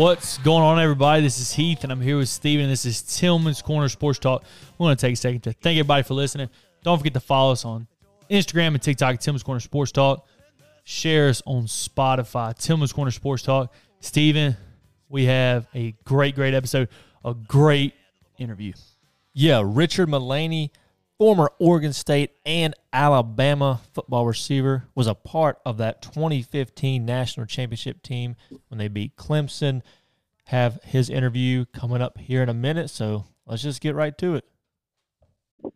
What's going on, everybody? This is Heath, and I'm here with Steven. This is Tillman's Corner Sports Talk. We want to take a second to thank everybody for listening. Don't forget to follow us on Instagram and TikTok, Tillman's Corner Sports Talk. Share us on Spotify, Tillman's Corner Sports Talk. Steven, we have a great, great episode, a great interview. Yeah, Richard Mullaney, former Oregon State and Alabama football receiver, was a part of that 2015 national championship team when they beat Clemson. Have his interview coming up here in a minute, so let's just get right to it. All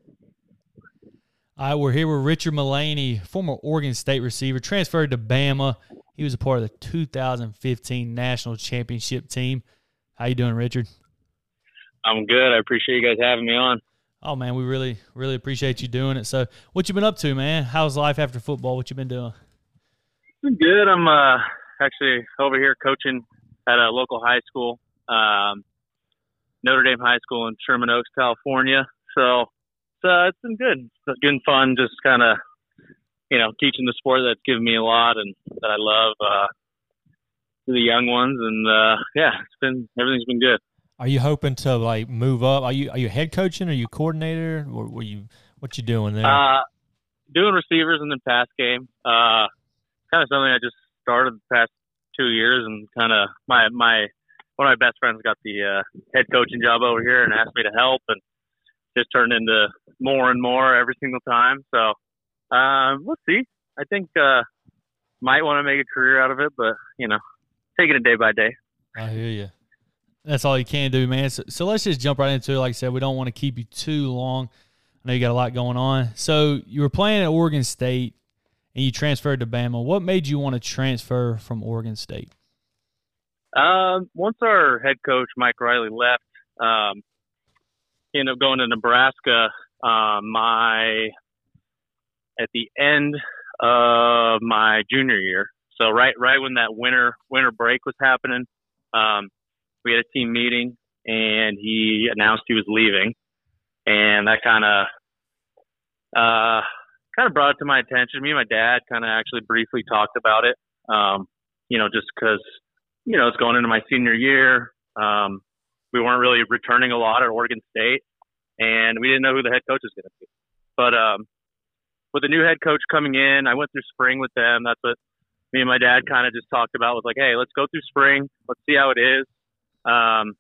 right, we're here with Richard Mullaney, former Oregon State receiver, transferred to Bama. He was a part of the 2015 national championship team. How you doing, Richard? I'm good. I appreciate you guys having me on. Oh man, we really, really appreciate you doing it. So, what you been up to, man? How's life after football? What you been doing? It's been good. I'm uh, actually over here coaching at a local high school, um, Notre Dame High School in Sherman Oaks, California. So it's, uh, it's been good. It's been fun, just kind of, you know, teaching the sport that's given me a lot and that I love uh, the young ones. And uh, yeah, it's been everything's been good. Are you hoping to like move up? Are you are you head coaching? Are you coordinator? Or were you what you doing there? Uh, doing receivers and then pass game. Uh, kind of something I just started the past two years, and kind of my my one of my best friends got the uh, head coaching job over here and asked me to help, and just turned into more and more every single time. So uh, we'll see. I think uh, might want to make a career out of it, but you know, taking it day by day. I hear you. That's all you can do, man. So, so let's just jump right into it. Like I said, we don't want to keep you too long. I know you got a lot going on. So you were playing at Oregon State and you transferred to Bama. What made you want to transfer from Oregon State? Um, once our head coach Mike Riley left, um, ended up going to Nebraska. Um, my at the end of my junior year, so right right when that winter winter break was happening, um, we had a team meeting and he announced he was leaving, and that kind of uh, kind of brought it to my attention. Me and my dad kind of actually briefly talked about it. Um, you know, just because you know it's going into my senior year. Um, we weren't really returning a lot at Oregon State, and we didn't know who the head coach was going to be. But um, with the new head coach coming in, I went through spring with them. That's what me and my dad kind of just talked about. Was like, hey, let's go through spring. Let's see how it is. Um,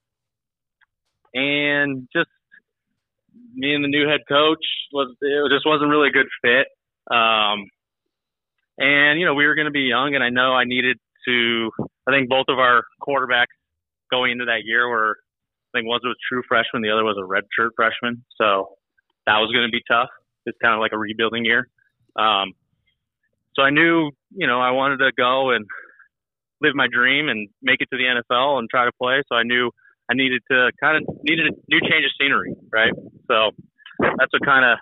and just me and the new head coach was it just wasn't really a good fit. Um, and you know we were going to be young, and I know I needed to. I think both of our quarterbacks going into that year were, I think one was a true freshman, the other was a redshirt freshman. So that was going to be tough. It's kind of like a rebuilding year. Um, so I knew, you know, I wanted to go and live my dream and make it to the NFL and try to play. So I knew I needed to kind of needed a new change of scenery, right? So that's what kind of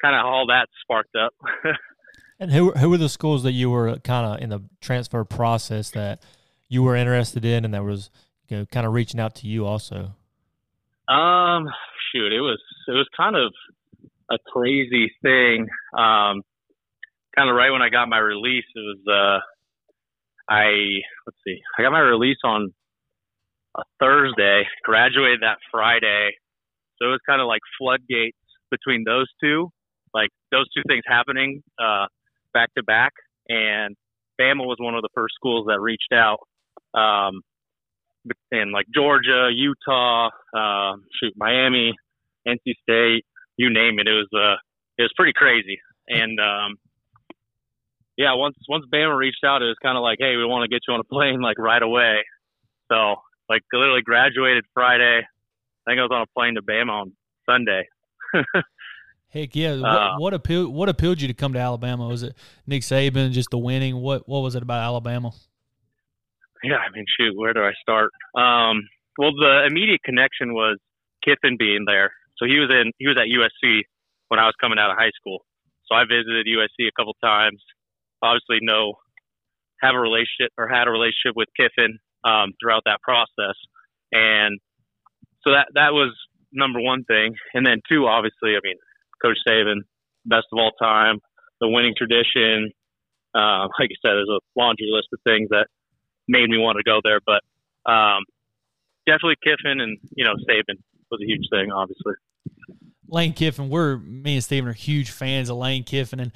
kind of all that sparked up. and who who were the schools that you were kind of in the transfer process that you were interested in, and that was you know kind of reaching out to you also? Um, shoot, it was it was kind of a crazy thing. Um, kind of right when I got my release, it was uh, I let's see, I got my release on a Thursday, graduated that Friday, so it was kind of like floodgates between those two, like those two things happening uh, back to back. And Bama was one of the first schools that reached out. Um, and like Georgia, Utah, uh, shoot, Miami, NC State, you name it. It was uh, it was pretty crazy. And um, yeah, once once Bama reached out, it was kind of like, hey, we want to get you on a plane like right away. So like literally graduated Friday. I think I was on a plane to Bama on Sunday. Heck yeah! What, uh, what, appealed? What appealed you to come to Alabama? Was it Nick Saban, just the winning? What What was it about Alabama? Yeah, I mean, shoot, where do I start? Um, well, the immediate connection was Kiffin being there. So he was in he was at USC when I was coming out of high school. So I visited USC a couple times obviously know have a relationship or had a relationship with Kiffin um, throughout that process, and so that that was number one thing. And then two, obviously, I mean, Coach Saban, best of all time, the winning tradition. Uh, like I said, there's a laundry list of things that made me want to go there. But um, definitely Kiffin and you know Saban was a huge thing, obviously. Lane Kiffin, we're me and Steven are huge fans of Lane Kiffin, and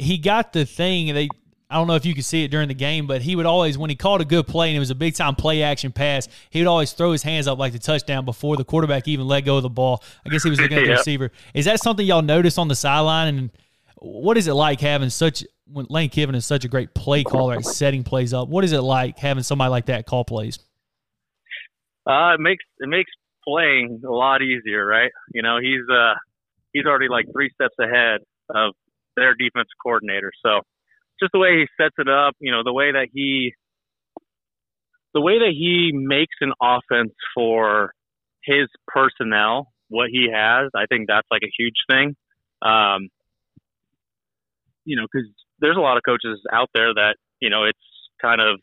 he got the thing. They I don't know if you could see it during the game, but he would always, when he called a good play and it was a big time play action pass, he would always throw his hands up like the touchdown before the quarterback even let go of the ball. I guess he was looking at the receiver. Is that something y'all notice on the sideline? And what is it like having such when Lane Kiffin is such a great play caller at setting plays up? What is it like having somebody like that call plays? Uh, it makes it makes playing a lot easier, right? You know, he's uh he's already like three steps ahead of their defense coordinator. So just the way he sets it up, you know, the way that he the way that he makes an offense for his personnel, what he has, I think that's like a huge thing. Um, you know, because there's a lot of coaches out there that you know it's kind of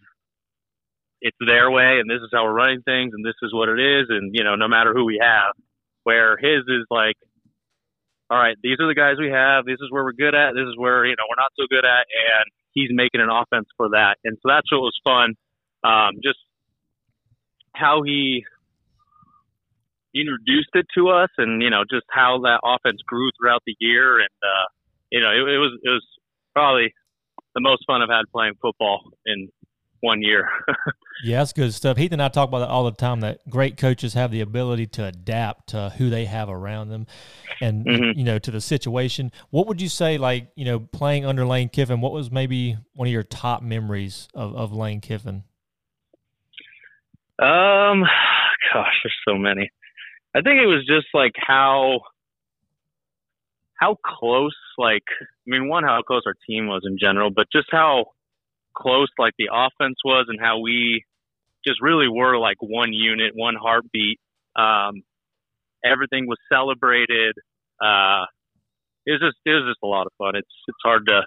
it's their way and this is how we're running things and this is what it is and you know no matter who we have where his is like all right these are the guys we have. This is where we're good at. This is where you know we're not so good at. And he's making an offense for that. And so that's what was fun. Um, just how he introduced it to us and you know just how that offense grew throughout the year. And uh, you know it, it was it was probably the most fun I've had playing football in one year. yeah, that's good stuff. Heath and I talk about that all the time. That great coaches have the ability to adapt to who they have around them, and mm-hmm. you know to the situation. What would you say, like you know, playing under Lane Kiffin? What was maybe one of your top memories of, of Lane Kiffin? Um, gosh, there's so many. I think it was just like how how close, like I mean, one how close our team was in general, but just how close like the offense was and how we just really were like one unit, one heartbeat. Um, everything was celebrated. Uh, it was just it was just a lot of fun. It's it's hard to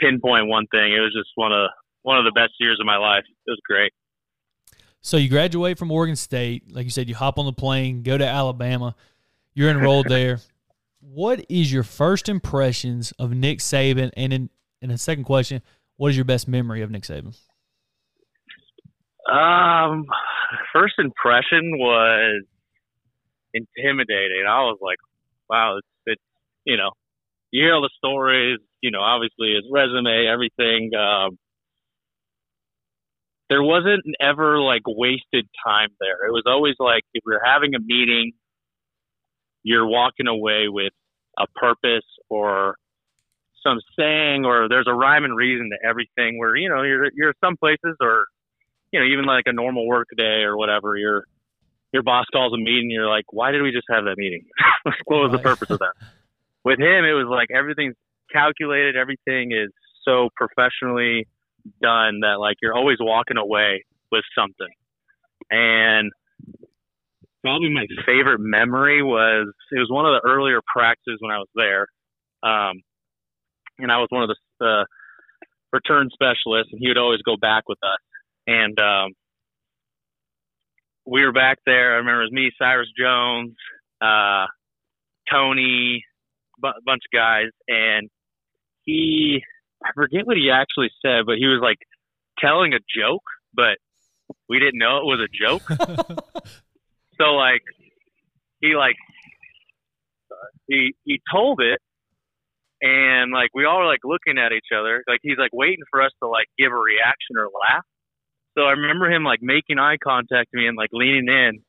pinpoint one thing. It was just one of one of the best years of my life. It was great. So you graduate from Oregon State, like you said, you hop on the plane, go to Alabama. You're enrolled there. What is your first impressions of Nick Saban? And in in the second question, what is your best memory of Nick Saban? Um, first impression was intimidating. I was like, wow, it's, it's you know, you hear all the stories, you know, obviously his resume, everything. Um, there wasn't ever like wasted time there. It was always like if are having a meeting, you're walking away with a purpose or some saying or there's a rhyme and reason to everything where you know you're you're some places or you know even like a normal work day or whatever your your boss calls a meeting you're like why did we just have that meeting? What was the purpose of that? With him it was like everything's calculated everything is so professionally done that like you're always walking away with something. And probably my favorite memory was it was one of the earlier practices when I was there. Um, and I was one of the uh, return specialists, and he would always go back with us. And um, we were back there. I remember it was me, Cyrus Jones, uh, Tony, a b- bunch of guys, and he I forget what he actually said, but he was like telling a joke, but we didn't know it was a joke. so like he like he he told it and like we all were like looking at each other. Like he's like waiting for us to like give a reaction or laugh. So i remember him like making eye contact with me and like leaning in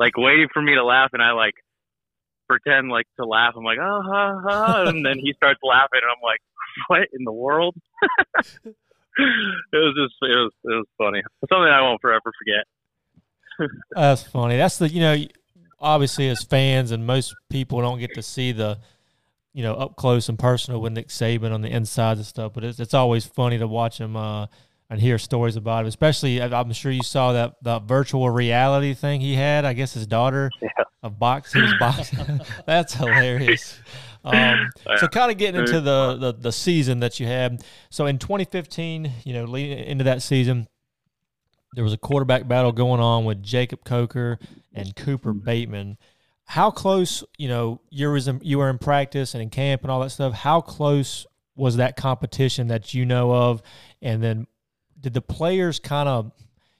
like waiting for me to laugh and i like pretend like to laugh. I'm like oh ha, ha. and then he starts laughing and i'm like what in the world? It was just it was it was funny. Something i won't forever forget. That's funny. That's the you know obviously as fans and most people don't get to see the you know, up close and personal with Nick Saban on the insides and stuff. But it's, it's always funny to watch him uh, and hear stories about him. Especially, I'm sure you saw that that virtual reality thing he had. I guess his daughter yeah. of box. He was boxing. That's hilarious. Um, so, kind of getting into the, the the season that you had. So, in 2015, you know, leading into that season, there was a quarterback battle going on with Jacob Coker and Cooper Bateman how close, you know, you was in, you were in practice and in camp and all that stuff. How close was that competition that you know of? And then did the players kind of,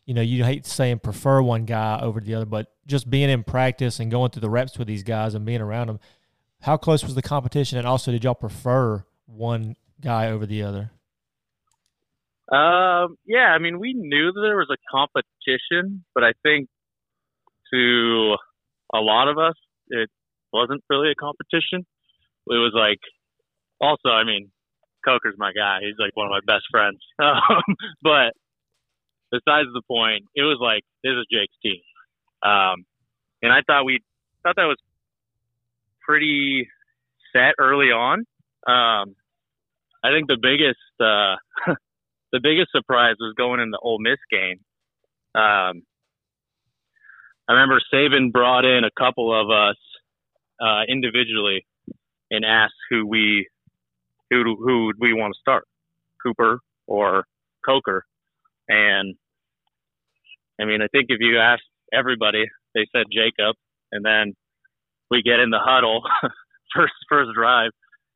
you know, you hate saying prefer one guy over the other, but just being in practice and going through the reps with these guys and being around them, how close was the competition? And also, did y'all prefer one guy over the other? Um, yeah, I mean, we knew that there was a competition, but I think to a lot of us, it wasn't really a competition. It was like, also, I mean, Coker's my guy. He's like one of my best friends. Um, but besides the point, it was like this is Jake's team, um, and I thought we thought that was pretty set early on. Um, I think the biggest uh, the biggest surprise was going in the Ole Miss game. Um, I remember Saban brought in a couple of us uh, individually and asked who we who who would we want to start, Cooper or Coker, and I mean I think if you ask everybody, they said Jacob, and then we get in the huddle first first drive,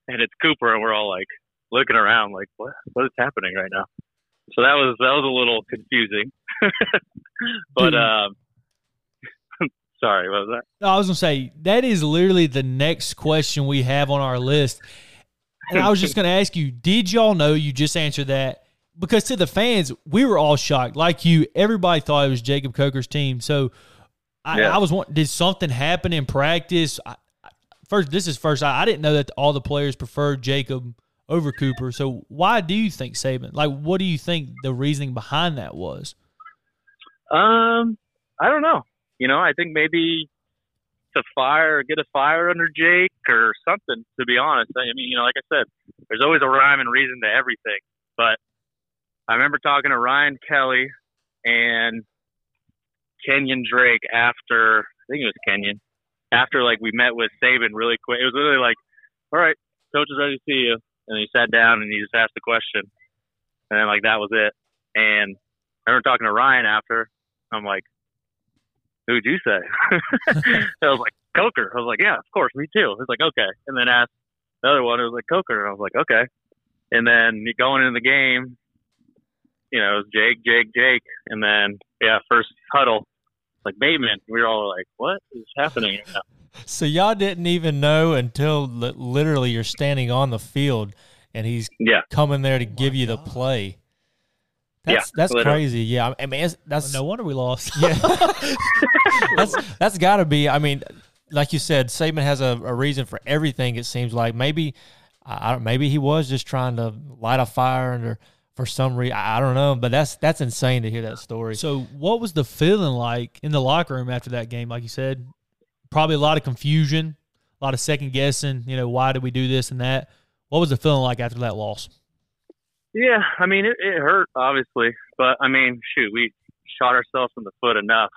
and it's Cooper, and we're all like looking around like what what is happening right now. So that was that was a little confusing, but um, sorry, what was that? No, I was gonna say that is literally the next question we have on our list, and I was just gonna ask you: Did y'all know? You just answered that because to the fans, we were all shocked. Like you, everybody thought it was Jacob Coker's team. So I, Yeah. I was wondering, did something happen in practice? I, I- first, this is first. I, I didn't know that all the players preferred Jacob over Cooper. So why do you think Saban? Like, what do you think the reasoning behind that was? Um, I don't know. You know, I think maybe to fire, get a fire under Jake or something. To be honest, I mean, you know, like I said, there's always a rhyme and reason to everything. But I remember talking to Ryan Kelly and Kenyon Drake after I think it was Kenyon after like we met with Saban really quick. It was literally like, "All right, coach is ready to see you," and he sat down and he just asked the question, and then like that was it. And I remember talking to Ryan after. I'm like, "Who'd you say?" I was like, "Coker." I was like, "Yeah, of course, me too." He's like, "Okay," and then asked the other one. It was like Coker. I was like, "Okay," and then you're going into the game, you know, it was Jake, Jake, Jake, and then yeah, first huddle, like Bateman. We were all like, "What is happening?" now?" So y'all didn't even know until literally you're standing on the field and he's Yeah, coming there to oh give you the play. That's Yeah, that's literally. crazy. Yeah, I mean it's, that's No wonder we lost. yeah. that's that's got to be. I mean, like you said, Saban has a, a reason for everything. It seems like maybe I I don't. Maybe he was just trying to light a fire under for some reason. I I don't know, but that's that's insane to hear that story. So, what was the feeling like in the locker room after that game? Like you said, probably a lot of confusion, a lot of second guessing. You know, why did we do this and that? What was the feeling like after that loss? Yeah. I mean, it, it hurt obviously, but I mean, shoot, we shot ourselves in the foot enough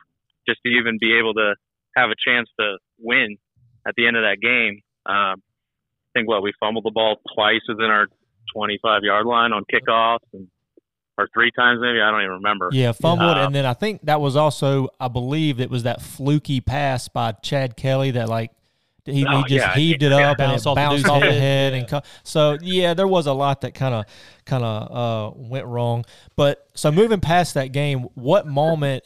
just to even be able to have a chance to win at the end of that game. Um, I think what we fumbled the ball twice within our 25 yard line on kickoffs, and or three times maybe. I don't even remember. yeah, fumbled, Yeah. and then I think that was also, I believe, it was that fluky pass by Chad Kelly that like. He, he Oh, just yeah. heaved it up and bounced off the bounced off the head. head and co- so yeah, there was a lot that kind of kind of uh, went wrong. But so moving past that game, what moment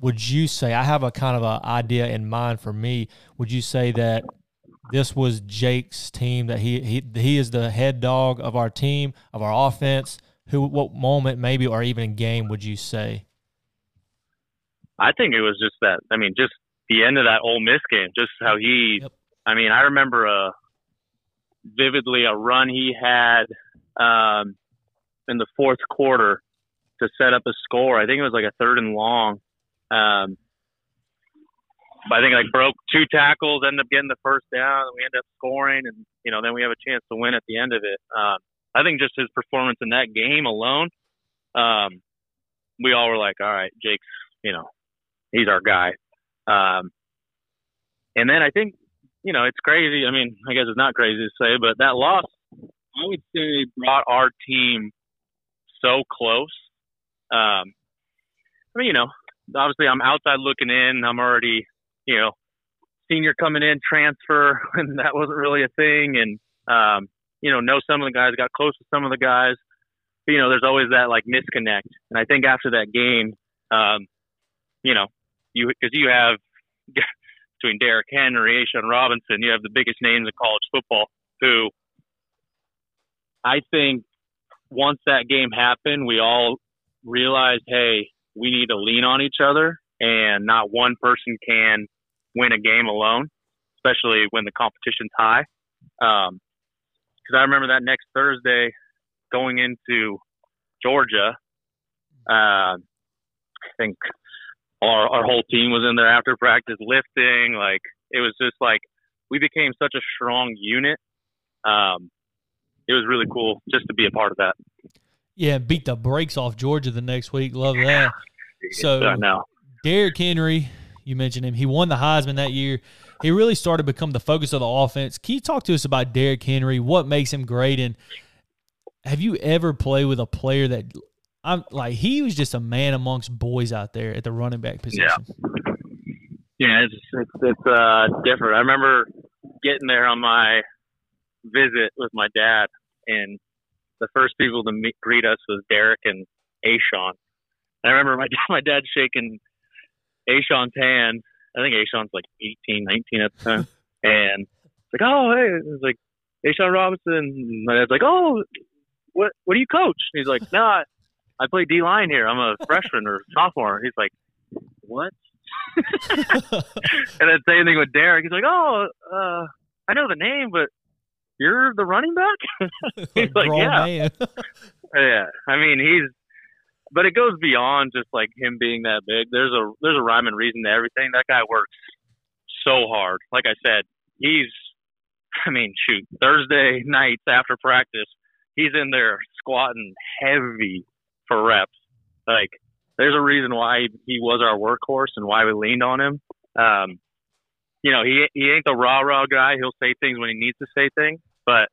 would you say? I have a kind of an idea in mind for me. Would you say that this was Jake's team? That he he he is the head dog of our team of our offense. Who? What moment, maybe, or even game would you say? I think it was just that. I mean, just the end of that Ole Miss game, just how he. Yep. I mean, I remember uh, vividly a run he had um, in the fourth quarter to set up a score. I think it was like a third and long. Um, but I think like broke two tackles, ended up getting the first down, and we end up scoring, and you know then we have a chance to win at the end of it. Um, I think just his performance in that game alone, um, we all were like, all right, Jake's, you know, he's our guy. Um, and then I think, you know, it's crazy. I mean, I guess it's not crazy to say, but that loss, I would say, brought our team so close. Um, I mean, you know, obviously I'm outside looking in. I'm already, you know, senior coming in, transfer, and that wasn't really a thing. And, um, you know, know some of the guys, got close to some of the guys. But, you know, there's always that like disconnect. And I think after that game, Um, you know, you because you have between Derrick Henry, A'Shawn Robinson, you have the biggest names in college football. Who I think once that game happened, we all realized, hey, we need to lean on each other, and not one person can win a game alone, especially when the competition's high. Because um, I remember that next Thursday going into Georgia, uh, I think our our whole team was in there after practice lifting. Like it was just like we became such a strong unit. Um, it was really cool just to be a part of that. Yeah, beat the brakes off Georgia the next week. Love that. So now, Derrick Henry, you mentioned him. He won the Heisman that year. He really started to become the focus of the offense. Can you talk to us about Derrick Henry? What makes him great? And have you ever played with a player that I'm like he was just a man amongst boys out there at the running back position. Yeah, yeah, it's it's, it's uh, different. I remember getting there on my visit with my dad, and the first people to meet, greet us was Derrick and A'Shawn. I remember my my dad shaking A'Shawn's hand. I think A'Shawn's like 18, 19 at the time, and it's like, oh hey, it's like A'Shawn Robinson. My dad's like, oh, what what do you coach? And he's like, nah, I play D line here. I'm a freshman or sophomore. He's like, what? and then same thing with Derrick. He's like, oh, uh, I know the name, but you're the running back. he's like, yeah, yeah. I mean, he's, but it goes beyond just like him being that big. There's a there's a rhyme and reason to everything. That guy works so hard. Like I said, he's. I mean, shoot, Thursday nights after practice, he's in there squatting heavy for reps. Like, there's a reason why he was our workhorse and why we leaned on him. Um, you know, he he ain't the rah rah guy. He'll say things when he needs to say things, but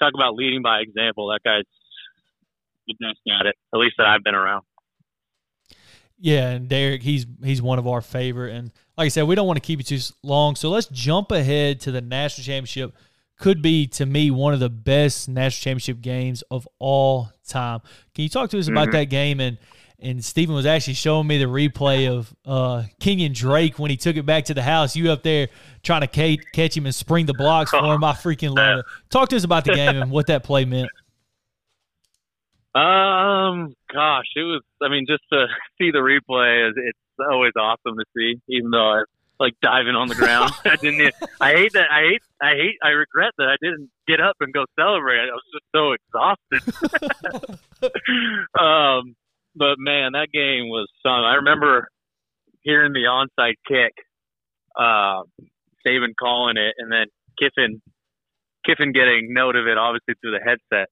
talk about leading by example. That guy's the best at it, at least that I've been around. Yeah, and Derrick, he's he's one of our favorite. And like I said, we don't want to keep it too long, so let's jump ahead to the national championship could be to me one of the best national championship games of all time. Can you talk to us about mm-hmm. that game? And and Steven was actually showing me the replay of uh, Kenyon Drake when he took it back to the house. You up there trying to catch him and spring the blocks for him. I freaking love it. Talk to us about the game and what that play meant. Um, gosh, it was. I mean, just to see the replay, it's always awesome to see. Even though like diving on the ground. I didn't. I hate that. I hate. I hate. I regret that I didn't get up and go celebrate. I was just so exhausted. um, but man, that game was fun. I remember hearing the onside kick, uh, Saban calling it, and then Kiffin, Kiffin getting note of it, obviously through the headset.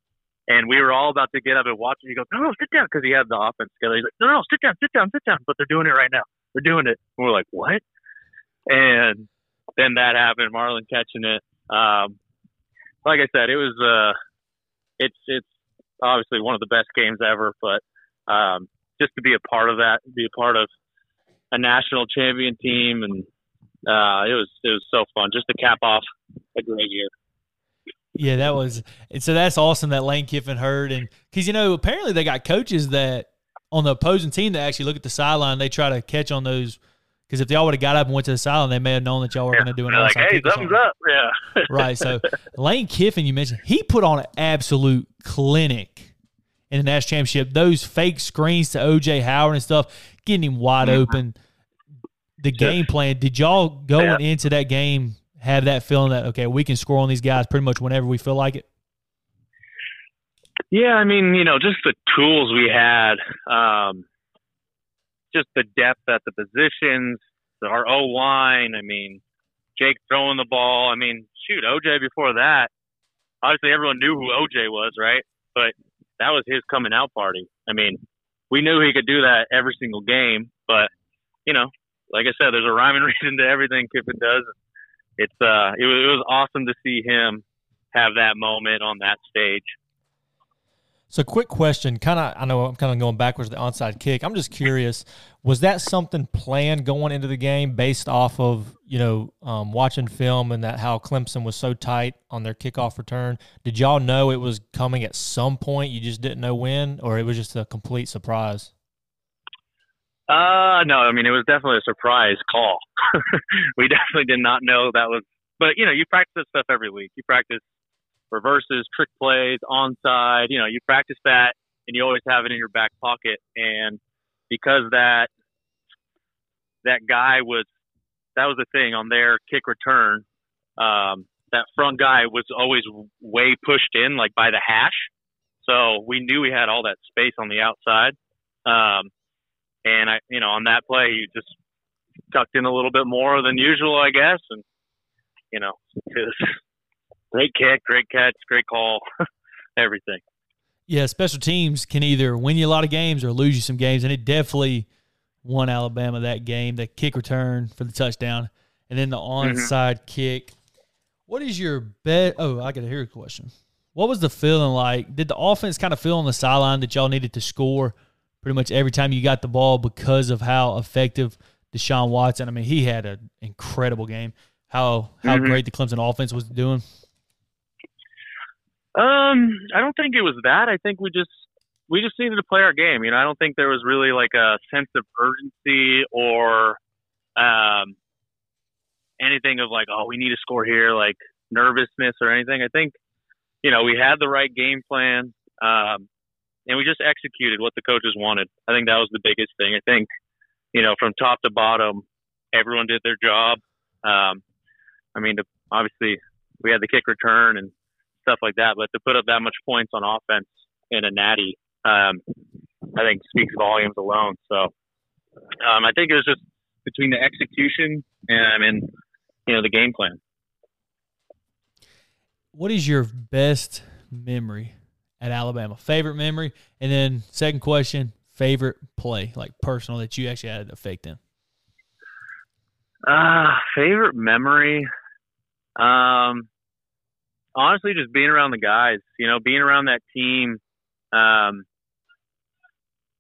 And we were all about to get up and watch it. He goes, "No, no, sit down," because he had the offense together. He's like, "No, no, sit down, sit down, sit down." But they're doing it right now. They're doing it. And we're like, "What?" And then that happened. Marlon catching it. Um, like I said, it was uh, it's it's obviously one of the best games ever. But um, just to be a part of that, be a part of a national champion team, and uh, it was it was so fun just to cap off a great year. Yeah, that was, and so that's awesome that Lane Kiffin heard, and because you know apparently they got coaches that on the opposing team that actually look at the sideline, they try to catch on those because if y'all would have got up and went to the sideline, they may have known that y'all were yeah. going to do an like, hey, thumbs up, yeah. right. So Lane Kiffin, you mentioned, he put on an absolute clinic in the national championship. Those fake screens to OJ Howard and stuff, getting him wide mm-hmm. open. The game plan. Did y'all going yeah. into that game have that feeling that okay, we can score on these guys pretty much whenever we feel like it? Yeah, I mean, you know, just the tools we had. Um, just the depth at the positions, our O line. I mean, Jake throwing the ball. I mean, shoot, OJ before that. Obviously, everyone knew who OJ was, right? But that was his coming out party. I mean, we knew he could do that every single game, but you know, like I said, there's a rhyme and reason to everything Kiffin does. It's uh, it was, it was awesome to see him have that moment on that stage. So, quick question. Kind of, I know I'm kind of going backwards. The onside kick. I'm just curious. Was that something planned going into the game, based off of you know um, watching film and that how Clemson was so tight on their kickoff return? Did y'all know it was coming at some point? You just didn't know when, or it was just a complete surprise? Uh, no, I mean it was definitely a surprise call. we definitely did not know that was. But you know, you practice this stuff every week. You practice reverses, trick plays, onside. You know, you practice that, and you always have it in your back pocket. And because that that guy was that was the thing on their kick return. Um, that front guy was always way pushed in, like by the hash. So we knew we had all that space on the outside. Um, and I, you know, on that play, he just tucked in a little bit more than usual, I guess. And, you know, great kick, great catch, great call, everything. Yeah, special teams can either win you a lot of games or lose you some games. And it definitely won Alabama that game. The kick return for the touchdown, and then the mm-hmm. onside mm-hmm. kick. What is your bet? Oh, I got to hear a question. What was the feeling like? Did the offense kind of feel on the sideline that y'all needed to score pretty much every time you got the ball because of how effective Deshaun Watson? I mean, he had an incredible game. How how mm-hmm. great the Clemson offense was doing. Um, I don't think it was that. I think we just we just needed to play our game. You know, I don't think there was really like a sense of urgency or um, anything of like, oh, we need to score here, like nervousness or anything. I think, you know, we had the right game plan, um, and we just executed what the coaches wanted. I think that was the biggest thing. I think, you know, from top to bottom, everyone did their job. Um, I mean, obviously, we had the kick return and stuff like that, but to put up that much points on offense in a natty um, I think speaks volumes alone. So um, I think it was just between the execution and, and you know the game plan. What is your best memory at Alabama? Favorite memory, and then second question: favorite play, like personal that you actually had an effect in. Uh, favorite memory. Um, honestly, just being around the guys. You know, being around that team. Um,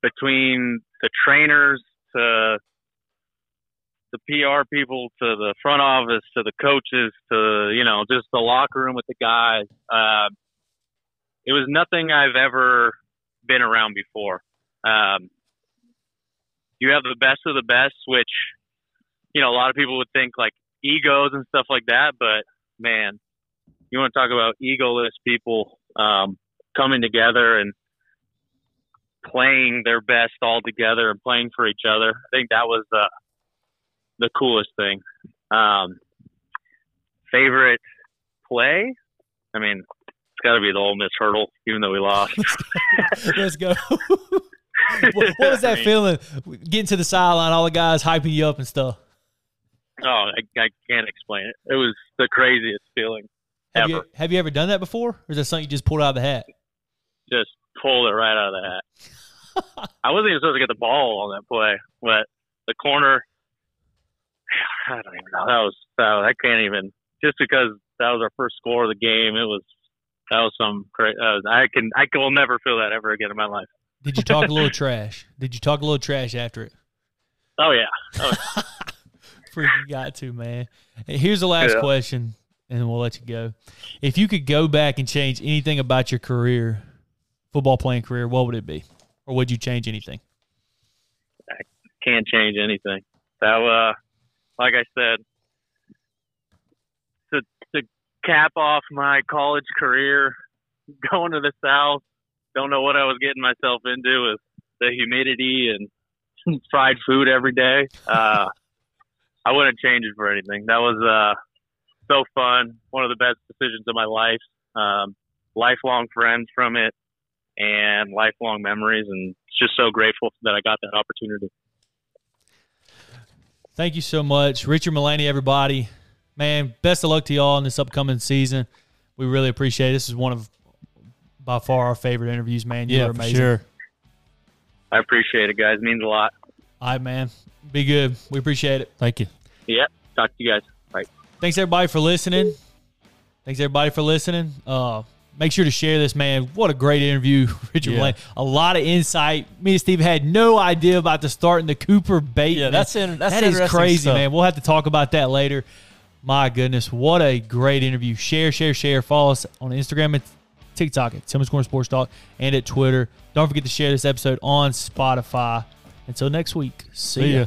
between the trainers to the PR people to the front office to the coaches to you know just the locker room with the guys. Uh, it was nothing I've ever been around before. Um, you have the best of the best, which you know a lot of people would think like egos and stuff like that, but man, you want to talk about egoless people um, coming together and playing their best all together and playing for each other. I think that was the the coolest thing. Um, favorite play? I mean, it's got to be the Ole Miss hurdle, even though we lost. Let's go. what, what, was that I mean, feeling? Getting to the sideline, all the guys hyping you up and stuff. Oh, I, I can't explain it. It was the craziest feeling have. You, have you ever done that before, or is that something you just pulled out of the hat? Just pulled it right out of the hat. I wasn't even supposed to get the ball on that play, but the corner. I don't even know. That was that. I can't even. Just because that was our first score of the game, it was that was some. Uh, I can I will never feel that ever again in my life. Did you talk a little trash? Did you talk a little trash after it? Oh yeah. Oh, Freaking got to man. Here's the last yeah. question, and we'll let you go. If you could go back and change anything about your career, football playing career, what would it be? Or would you change anything? I can't change anything. So, uh, like I said, to, to cap off my college career, going to the South, don't know what I was getting myself into with the humidity and fried food every day. Uh, I wouldn't change it for anything. That was uh, so fun. One of the best decisions of my life. Um, lifelong friends from it and lifelong memories. And just so grateful that I got that opportunity. Thank you so much, Richard Mullaney, everybody. Man, best of luck to y'all in this upcoming season. We really appreciate it. This is one of by far our favorite interviews, man. You yeah, amazing. sure. I appreciate it, guys. It means a lot. All right, man. Be good. We appreciate it. Thank you. Yeah. Talk to you guys. Bye. Thanks everybody for listening. Thanks everybody for listening. Uh, make sure to share this, man. What a great interview, Richard yeah. A lot of insight. Me and Steve had no idea about the start in the Cooper bait. Yeah, that's in, that's that is crazy, stuff. man. We'll have to talk about that later. My goodness, what a great interview. Share, share, share. Follow us on Instagram and TikTok at Tillman's Corner Sports Talk and at Twitter. Don't forget to share this episode on Spotify. Until next week, see, See ya. ya.